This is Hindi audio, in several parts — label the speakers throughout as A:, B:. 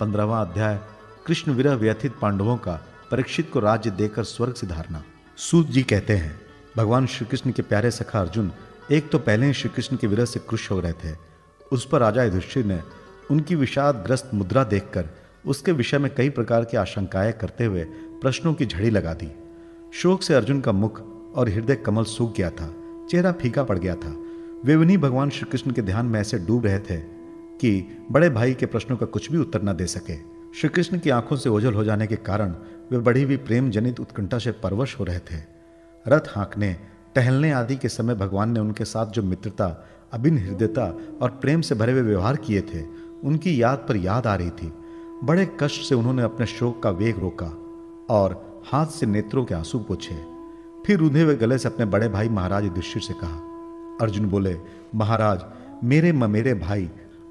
A: पंद्रहवा अध्याय, कृष्ण विरह व्यथित पांडवों का परीक्षित को राज्य देकर स्वर्ग से धारना। सूत जी कहते हैं, भगवान श्री कृष्ण के प्यारे सखा अर्जुन, एक तो पहले ही श्री कृष्ण के विरह से खुश हो रहे थे। उस पर राजा युधिष्ठिर ने उनकी विषाद ग्रस्त मुद्रा देखकर उसके विषय में कई प्रकार की आशंकाएँ करते हुए प्रश्नों की झड़ी लगा दी। शोक से अर्जुन का मुख और हृदय कमल सूख गया था, चेहरा फीका पड़ गया था। वे उन्हीं भगवान श्री कृष्ण के ध्यान में ऐसे डूब रहे थे। कि बड़े भाई के प्रश्नों का कुछ भी उत्तर न दे सके। श्री कृष्ण की आँखों से ओझल हो जाने के कारण वे बढ़ी हुई प्रेम जनित उत्कंठा से परवश हो रहे थे। रथ हाँकने, टहलने आदि के समय भगवान ने उनके साथ जो मित्रता अभिन हृदयता और प्रेम से भरे हुए व्यवहार किए थे, उनकी याद पर याद आ रही थी। बड़े कष्ट से उन्होंने अपने शोक का वेग रोका और हाथ से नेत्रों के आँसू पोछे। फिर रूधे हुए गले से अपने बड़े भाई महाराज युधिष्ठिर से कहा, अर्जुन बोले, महाराज, मेरे ममेरे भाई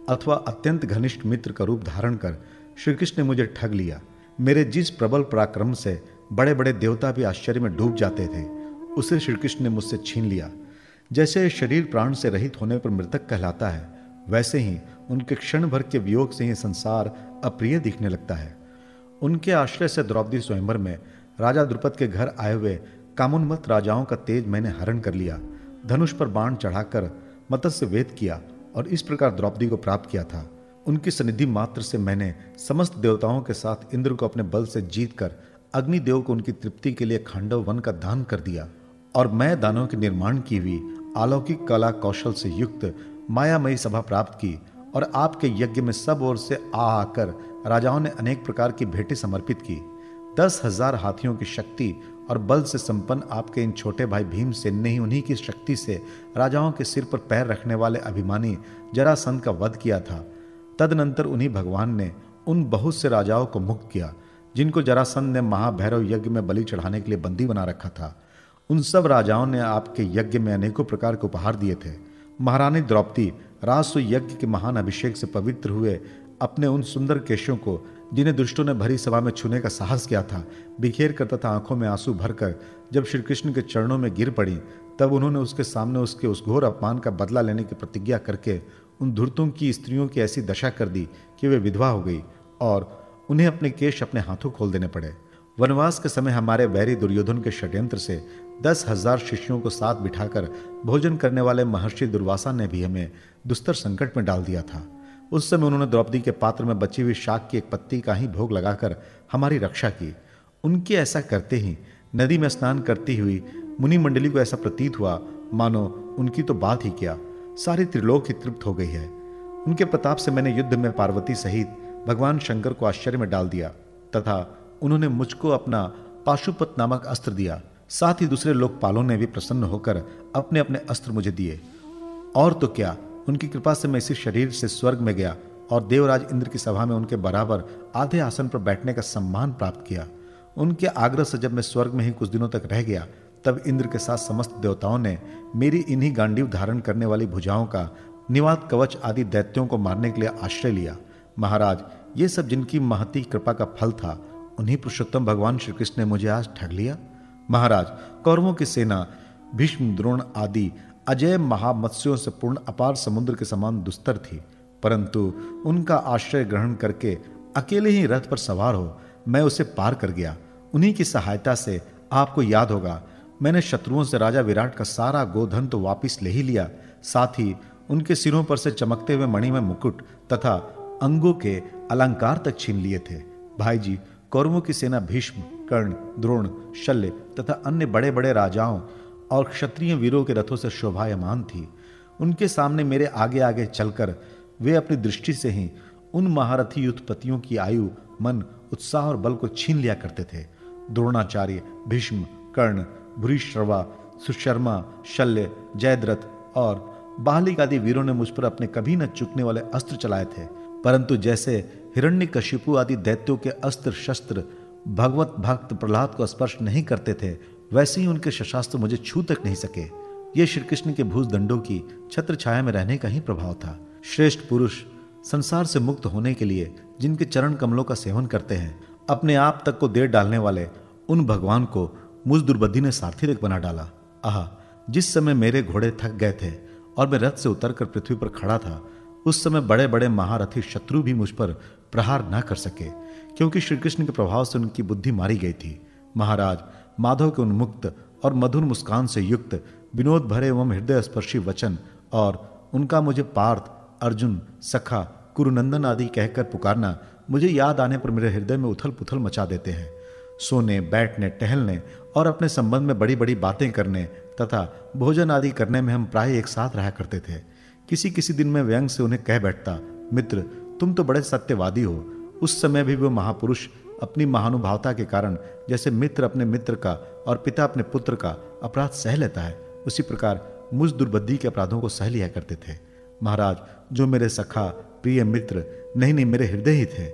A: अथवा अत्यंत घनिष्ठ मित्र का रूप धारण कर श्री कृष्ण ने मुझे ठग लिया। मेरे जिस प्रबल पराक्रम से बड़े बड़े देवता भी आश्चर्य में डूब जाते थे, उसे श्री कृष्ण ने मुझसे छीन लिया। जैसे शरीर प्राण से रहित होने पर मृतक कहलाता है, वैसे ही उनके क्षण भर के वियोग से ही संसार अप्रिय दिखने लगता है। उनके आश्रय से द्रौपदी स्वयंवर में राजा द्रुपद के घर आए हुए कामुन्मत राजाओं का तेज मैंने हरण कर लिया। धनुष पर बाण चढ़ाकर मत्स्य वेद किया और इस प्रकार द्रौपदी को प्राप्त किया था। उनकी सनिधि मात्र से मैंने समस्त देवताओं के साथ इंद्र को अपने बल से जीत कर अग्निदेव को उनकी तृप्ति के लिए खांडव वन का दान कर दिया और मैं दानों के निर्माण की हुई अलौकिक कला कौशल से युक्त मायामयी सभा प्राप्त की और आपके यज्ञ में सब ओर से आ आकर राजाओं ने अनेक प्रकार की भेंटें समर्पित की। दस हज़ार हाथियों की शक्ति और बल से संपन्न आपके इन छोटे भाई भीम से ने ही उन्हीं की शक्ति से राजाओं के सिर पर पैर रखने वाले अभिमानी जरासंध का वध किया था। तदनंतर उन्हीं भगवान ने उन बहुत से राजाओं को मुक्त किया, जिनको जरासंध ने महाभैरव यज्ञ में बलि चढ़ाने के लिए बंदी बना रखा था। उन सब राजाओं ने आपके यज्ञ में अनेकों प्रकार के उपहार दिए थे। महारानी द्रौपदी रासु यज्ञ के महान अभिषेक से पवित्र हुए अपने उन सुंदर केशों को, जिन्हें दुष्टों ने भरी सभा में छूने का साहस किया था बिखेर कर तथा आँखों में आँसू भरकर जब श्री कृष्ण के चरणों में गिर पड़ी, तब उन्होंने उसके सामने उसके उस घोर अपमान का बदला लेने की प्रतिज्ञा करके उन धुरतों की स्त्रियों की ऐसी दशा कर दी कि वे विधवा हो गई और उन्हें अपने केश अपने हाथों खोल देने पड़े। वनवास के समय हमारे वैरी दुर्योधन के षड्यंत्र से दस हज़ार शिष्यों को साथ बिठाकर भोजन करने वाले महर्षि दुर्वासा ने भी हमें दुस्तर संकट में डाल दिया था। उस समय उन्होंने द्रौपदी के पात्र में बची हुई शाक की एक पत्ती का ही भोग लगाकर हमारी रक्षा की। उनके ऐसा करते ही नदी में स्नान करती हुई मुनि मंडली को ऐसा प्रतीत हुआ, मानो उनकी तो बात ही क्या, सारी त्रिलोक ही तृप्त हो गई है। उनके प्रताप से मैंने युद्ध में पार्वती सहित भगवान शंकर को आश्चर्य में डाल दिया, तथा उन्होंने मुझको अपना पाशुपत नामक अस्त्र दिया। साथ ही दूसरे लोकपालों ने भी प्रसन्न होकर अपने अपने अस्त्र मुझे दिए। और तो क्या, उनकी कृपा से मैं इसी शरीर से स्वर्ग में गया और देवराज इंद्र की सभा में उनके बराबर आधे आसन पर बैठने का सम्मान प्राप्त किया। उनके आग्रह से जब मैं स्वर्ग में ही कुछ दिनों तक रह गया, तब इंद्र के साथ समस्त देवताओं ने मेरी इन्हीं गांडीव धारण करने वाली भुजाओं का, निवात कवच आदि दैत्यों को मारने के लिए आश्रय लिया। महाराज, ये सब जिनकी महती कृपा का फल था, उन्हीं पुरुषोत्तम भगवान श्री कृष्ण ने मुझे आज ठग लिया? महाराज, कौरवों की सेना, भीष्म, द्रोण आदि अजय महामत्स्यों से पूर्ण अपार समुद्र के समान दुस्तर थी, परंतु उनका आश्रय ग्रहण करके अकेले ही रथ पर सवार हो मैं उसे पार कर गया। उन्हीं की सहायता से आपको याद होगा, मैंने शत्रुओं से राजा विराट का सारा गोधन तो वापिस ले ही लिया। साथ ही उनके सिरों पर से चमकते हुए मणिमय मुकुट तथा अंगों के अलंकार तक छीन लिए थे। भाई जी कौरवों की सेना भीष्म कर्ण, द्रोण, शल्य तथा अन्य बड़े बड़े राजाओं और क्षत्रिय वीरों के रथों से शोभायमान थी। उनके सामने मेरे आगे आगे चलकर वे अपनी दृष्टि से ही उन महारथी युद्धपतियों की आयु, मन, उत्साह और बल को छीन लिया करते थे। द्रोणाचार्य, भीष्म, कर्ण, भूरिश्रवा, सुशर्मा, शल्य, जयद्रथ और बालिक आदि वीरों ने मुझ पर अपने कभी न चुकने वाले अस्त्र चलाए थे। परंतु जैसे हिरण्य कशिपु आदि दैत्यों के अस्त्र शस्त्र भगवत भक्त प्रहलाद को स्पर्श नहीं करते थे, वैसे ही उनके शशास्त्र मुझे छू तक नहीं सके। ये श्री कृष्ण के भूज दंडों की छत्र छाया में रहने का ही प्रभाव था। श्रेष्ठ पुरुष संसार से मुक्त होने के लिए जिनके चरण कमलों का सेवन करते हैं, अपने आप तक को देर डालने वाले उन भगवान को मुझ दुर्बद्धि ने सारथी तक बना डाला। आह, जिस समय मेरे घोड़े थक गए थे और मैं रथ से उतरकर पृथ्वी पर खड़ा था, उस समय बड़े बड़े महारथी शत्रु भी मुझ पर प्रहार न कर सके। क्योंकि श्री कृष्ण के प्रभाव से उनकी बुद्धि मारी गई थी। महाराज, माधव के उन्मुक्त और मधुर मुस्कान से युक्त, विनोद भरे एवं हृदय स्पर्शी वचन और उनका मुझे पार्थ, अर्जुन, सखा कुरुनंदन आदि कहकर पुकारना मुझे याद आने पर मेरे हृदय में उथल पुथल मचा देते हैं। सोने, बैठने, टहलने और अपने संबंध में बड़ी बड़ी बातें करने तथा भोजन आदि करने में हम प्राय एक साथ रहा करते थे। किसी किसी दिन में व्यंग से उन्हें कह बैठता, मित्र, तुम तो बड़े सत्यवादी हो उस समय भी वो महापुरुष अपनी महानुभावता के कारण, जैसे मित्र अपने मित्र का और पिता अपने पुत्र का अपराध सह लेता है, उसी प्रकार मुझ दुर्बुद्धि के अपराधों को सह लिया करते थे। महाराज, जो मेरे सखा, प्रिय मित्र नहीं नहीं मेरे हृदय ही थे,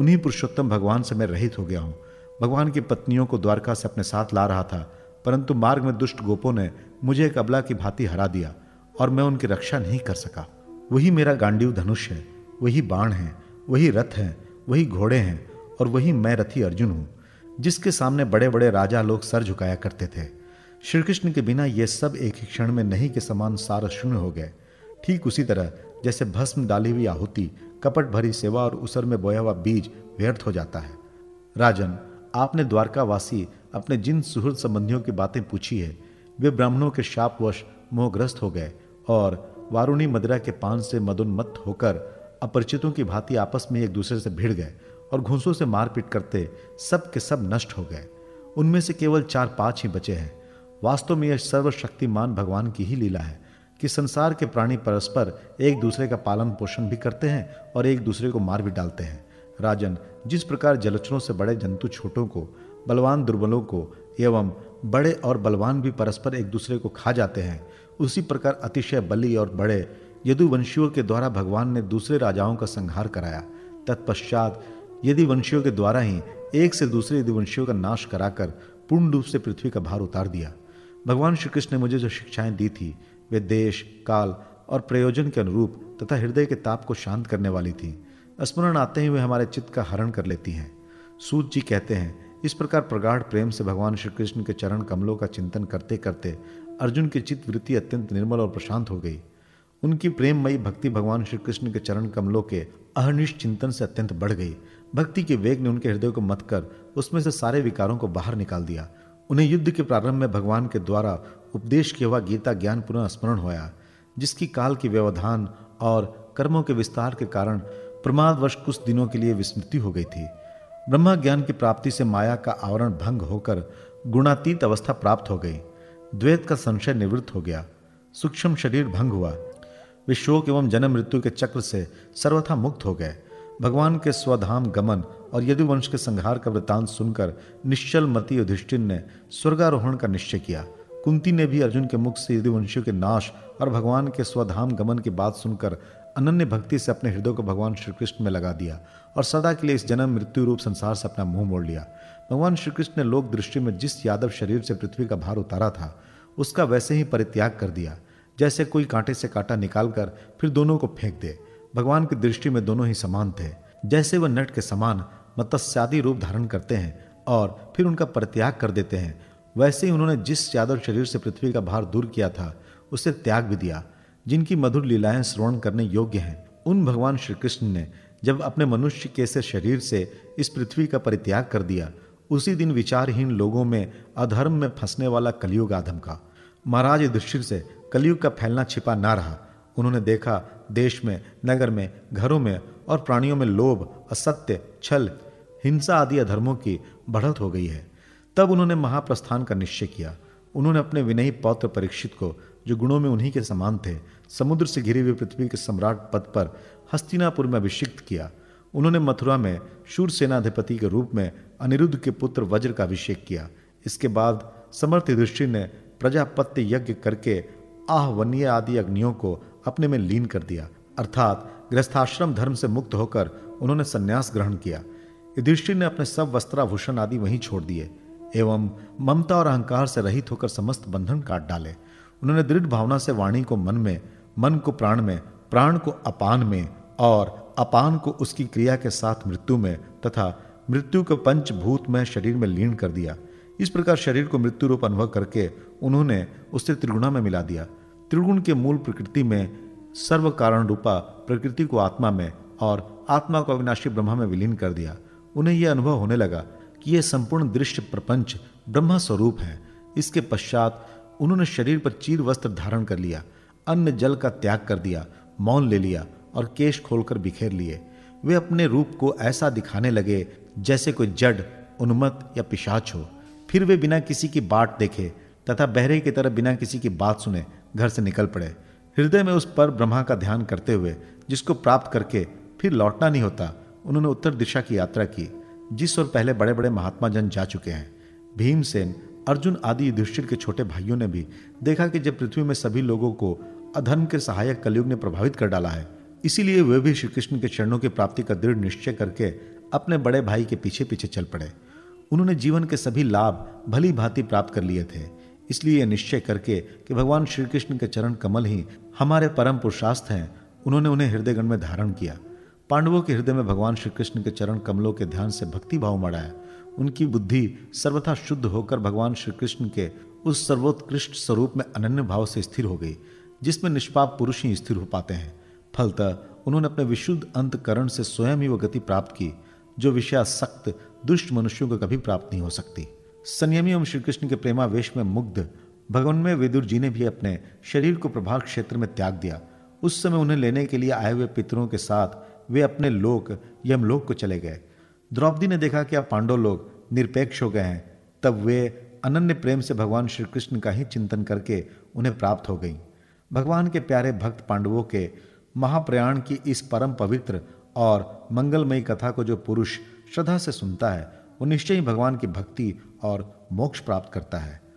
A: उन्हीं पुरुषोत्तम भगवान से मैं रहित हो गया हूँ। भगवान की पत्नियों को द्वारका से अपने साथ ला रहा था, परंतु मार्ग में दुष्ट गोपों ने मुझे एक अबला की भांति हरा दिया और मैं उनकी रक्षा नहीं कर सका। वही मेरा गांडीव धनुष है, वही बाण है, वही रथ है वही घोड़े हैं और वही मैं रथी अर्जुन हूँ, जिसके सामने बड़े बड़े राजा लोग सर झुकाया करते थे। श्री कृष्ण के बिना ये सब एक ही क्षण में नहीं के समान सार शून्य हो गए। ठीक उसी तरह, जैसे भस्म डाली हुई आहुति, कपट भरी सेवा और उसर में बोया हुआ बीज व्यर्थ हो जाता है। राजन, आपने द्वारकावासी अपने जिन सुहृद संबंधियों की बातें पूछी है, वे ब्राह्मणों के शापवश मोहग्रस्त हो गए और वारुणी मदिरा के पान से मदोन्मत्त होकर अपरिचितों की भांति आपस में एक दूसरे से भिड़ गए और घूसों से मारपीट करते सब के सब नष्ट हो गए। उनमें से केवल चार पाँच ही बचे हैं। वास्तव में यह सर्वशक्तिमान भगवान की ही लीला है कि संसार के प्राणी परस्पर एक दूसरे का पालन पोषण भी करते हैं और एक दूसरे को मार भी डालते हैं। राजन, जिस प्रकार जलचरों से बड़े जंतु छोटों को, बलवान दुर्बलों को एवं बड़े और बलवान भी परस्पर एक दूसरे को खा जाते हैं, उसी प्रकार अतिशय बली और बड़े यदुवंशियों के द्वारा भगवान ने दूसरे राजाओं का संहार कराया। तत्पश्चात यदि वंशियों के द्वारा ही एक से दूसरे यदुवंशियों का नाश कराकर पूर्ण रूप से पृथ्वी का भार उतार दिया। भगवान श्री कृष्ण ने मुझे जो शिक्षाएँ दी थी, वे देश, काल और प्रयोजन के अनुरूप तथा हृदय के ताप को शांत करने वाली थी। स्मरण आते ही वे हमारे चित्त का हरण कर लेती हैं। सूत जी कहते हैं, इस प्रकार प्रगाढ़ प्रेम से भगवान श्री कृष्ण के चरण कमलों का चिंतन करते करते अर्जुन की चित्त वृत्ति अत्यंत निर्मल और प्रशांत हो गई। उनकी प्रेममयी भक्ति भगवान श्री कृष्ण के चरण कमलों के अहनिष्ठ चिंतन से अत्यंत बढ़ गई। भक्ति के वेग ने उनके हृदय को मत कर उसमें से सारे विकारों को बाहर निकाल दिया। उन्हें युद्ध के प्रारंभ में भगवान के द्वारा उपदेश किया हुआ गीता ज्ञान पुनः स्मरण होया, जिसकी काल की व्यवधान और कर्मों के विस्तार के कारण प्रमादवश कुछ दिनों के लिए विस्मृति हो गई थी। ब्रह्मा ज्ञान की प्राप्ति से माया का आवरण भंग होकर गुणातीत अवस्था प्राप्त हो गई। द्वैत का संशय निवृत्त हो गया। सूक्ष्म शरीर भंग हुआ। वे शोक एवं जन्म मृत्यु के चक्र से सर्वथा मुक्त हो गए। भगवान के स्वधाम गमन और यदुवंश के संहार का वृत्तांत सुनकर निश्चल मती युधिष्ठिर ने स्वर्गारोहण का निश्चय किया। कुंती ने भी अर्जुन के मुख से यदुवंशियों के नाश और भगवान के स्वधाम गमन की बात सुनकर अनन्य भक्ति से अपने हृदय को भगवान श्री कृष्ण में लगा दिया और सदा के लिए इस जन्म मृत्यु रूप संसार से अपना मुँह मोड़ लिया। भगवान श्री कृष्ण ने लोक दृष्टि में जिस यादव शरीर से पृथ्वी का भार उतारा था, उसका वैसे ही परित्याग कर दिया। जैसे कोई कांटे से कांटा निकालकर फिर दोनों को फेंक दे। भगवान की दृष्टि में दोनों ही समान थे। जैसे वह नट के समान मत्स्यादि रूप धारण करते हैं और फिर उनका परित्याग कर देते हैं, वैसे ही उन्होंने जिस यादव शरीर से पृथ्वी का भार दूर किया था, उसे त्याग भी दिया। जिनकी मधुर लीलाएँ श्रवण करने योग्य हैं, उन भगवान श्री कृष्ण ने जब अपने मनुष्य के से शरीर से इस पृथ्वी का परित्याग कर दिया, उसी दिन विचारहीन लोगों में अधर्म में फंसने वाला कलयुग आधम का। महाराज युधिष्ठिर से कलयुग का फैलना छिपा ना रहा। उन्होंने देखा देश में, नगर में, घरों में और प्राणियों में लोभ, असत्य, छल, हिंसा आदि अधर्मों की बढ़त हो गई है। तब उन्होंने महाप्रस्थान का निश्चय किया। उन्होंने अपने विनयी पौत्र परीक्षित को, जो गुणों में उन्हीं के समान थे, समुद्र से घिरी हुई पृथ्वी के सम्राट पद पर हस्तिनापुर में अभिषिक्त किया। उन्होंने मथुरा में शूर सेनाधिपति के रूप में अनिरुद्ध के पुत्र वज्र का अभिषेक किया। इसके बाद समर्थ युधिष्ठिर ने प्रजापत्य यज्ञ करके आहवनीय आदि अग्नियों को अपने में लीन कर दिया। अर्थात गृहस्थाश्रम धर्म से मुक्त होकर उन्होंने संन्यास ग्रहण किया। युधिष्ठिर ने अपने सब वस्त्राभूषण आदि वहीं छोड़ दिए एवं ममता और अहंकार से रहित होकर समस्त बंधन काट डाले। उन्होंने दृढ़ भावना से वाणी को मन में, मन को प्राण में, प्राण को अपान में और अपान को उसकी क्रिया के साथ मृत्यु में तथा मृत्यु के पंचभूत में शरीर में लीन कर दिया। इस प्रकार शरीर को मृत्यु रूप अनुभव करके उन्होंने उससे त्रिगुणा में मिला दिया। त्रिगुण के मूल प्रकृति में सर्व कारण रूपा प्रकृति को आत्मा में और आत्मा को अविनाशी ब्रह्मा में विलीन कर दिया। उन्हें यह अनुभव होने लगा कि यह संपूर्ण दृश्य प्रपंच ब्रह्मा स्वरूप है। इसके पश्चात उन्होंने शरीर पर चीर वस्त्र धारण कर लिया अन्न जल का त्याग कर दिया, मौन ले लिया और केश खोलकर बिखेर लिए। वे अपने रूप को ऐसा दिखाने लगे जैसे कोई जड़, उन्मत्त या पिशाच हो। फिर वे बिना किसी की बाट देखे तथा बहरे की तरह बिना किसी की बात सुने घर से निकल पड़े। हृदय में उस पर ब्रह्मा का ध्यान करते हुए, जिसको प्राप्त करके फिर लौटना नहीं होता, उन्होंने उत्तर दिशा की यात्रा की, जिस और पहले बड़े बड़े महात्मा जन जा चुके हैं। भीमसेन, अर्जुन आदि युधिष्ठिर के छोटे भाइयों ने भी देखा कि जब पृथ्वी में सभी लोगों को अधर्म के सहायक कलयुग ने प्रभावित कर डाला है, इसीलिए वे भी श्री कृष्ण के चरणों की प्राप्ति का दृढ़ निश्चय करके अपने बड़े भाई के पीछे पीछे चल पड़े। उन्होंने जीवन के सभी लाभ भली भांति प्राप्त कर लिए थे। इसलिए निश्चय करके कि भगवान श्री कृष्ण के चरण कमल ही हमारे परम पुरुषार्थ हैं। उन्होंने उन्हें हृदयगण में धारण किया। पांडवों के हृदय में भगवान श्री कृष्ण के चरण कमलों के ध्यान से भक्ति भाव मड़ाया उनकी बुद्धि सर्वथा शुद्ध होकर भगवान श्री कृष्ण के उस सर्वोत्कृष्ट स्वरूप में अनन्य भाव से स्थिर हो गई, जिसमें निष्पाप पुरुष ही स्थिर हो पाते हैं। फलतः उन्होंने अपने विशुद्ध अंतकरण से स्वयं ही वह गति प्राप्त की, जो विषयासक्त दुष्ट मनुष्यों को कभी प्राप्त नहीं हो सकती। संयमी एवं श्री कृष्ण के प्रेमावेश में मुग्ध, भगवान में विदुर जी ने भी अपने शरीर को प्रभाव क्षेत्र में त्याग दिया। उस समय उन्हें लेने के लिए आए हुए पितरों के साथ वे अपने लोक, यमलोक को चले गए। द्रौपदी ने देखा कि अब पांडव लोग निरपेक्ष हो गए हैं। तब वे अनन्य प्रेम से भगवान श्री कृष्ण का ही चिंतन करके उन्हें प्राप्त हो गई। भगवान के प्यारे भक्त पांडवों के महाप्रयाण की इस परम पवित्र और मंगलमयी कथा को जो पुरुष श्रद्धा से सुनता है वो निश्चय ही भगवान की भक्ति और मोक्ष प्राप्त करता है।